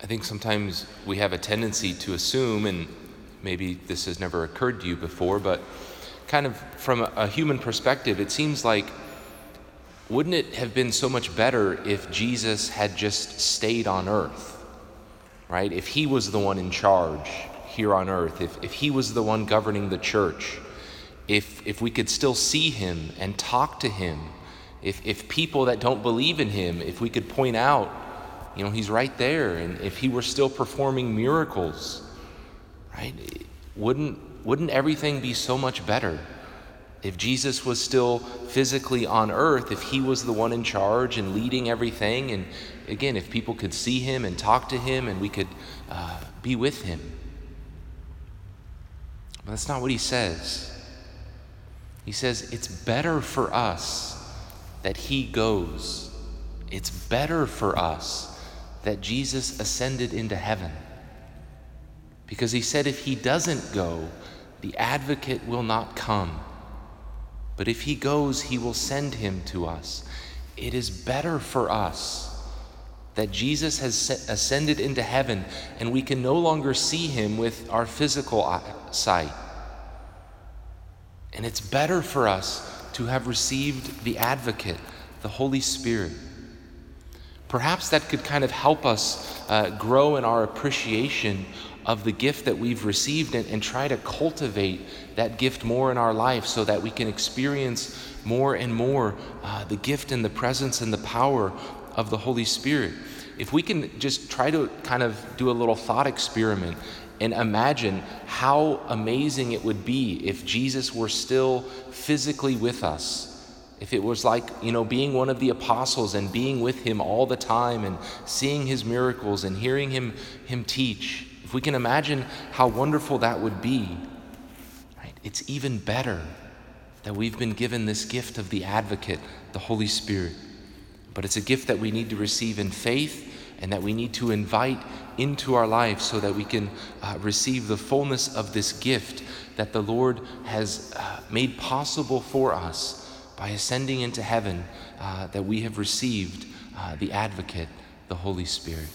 I think sometimes we have a tendency to assume, and maybe this has never occurred to you before, but kind of from a, human perspective, it seems like wouldn't it have been so much better if Jesus had just stayed on earth, right? If he was the one in charge here on earth, if, if he was the one governing the church, if, if we could still see him and talk to him, if, if people that don't believe in him, if we could point out, you know, he's right there, and if he were still performing miracles, right? Wouldn't, wouldn't everything be so much better? If Jesus was still physically on earth, if he was the one in charge and leading everything, and again, if people could see him and talk to him and we could uh, be with him. But that's not what he says. He says, It's better for us that he goes. It's better for us that Jesus ascended into heaven. Because he said, If he doesn't go, the advocate will not come. But if he goes, he will send him to us. It is better for us that Jesus has ascended into heaven and we can no longer see him with our physical sight. And it's better for us to have received the advocate, the Holy Spirit. Perhaps that could kind of help us uh, grow in our appreciation of the gift that we've received and, and try to cultivate that gift more in our life so that we can experience more and more uh, the gift and the presence and the power of the Holy Spirit. If we can just try to kind of do a little thought experiment and imagine how amazing it would be if Jesus were still physically with us. If it was like, you know, being one of the apostles and being with him all the time and seeing his miracles and hearing him, him teach. If we can imagine how wonderful that would be, right, it's even better that we've been given this gift of the advocate, the Holy Spirit. But it's a gift that we need to receive in faith and that we need to invite into our life so that we can uh, receive the fullness of this gift that the Lord has uh, made possible for us by ascending into heaven, uh, that we have received uh, the advocate, the Holy Spirit.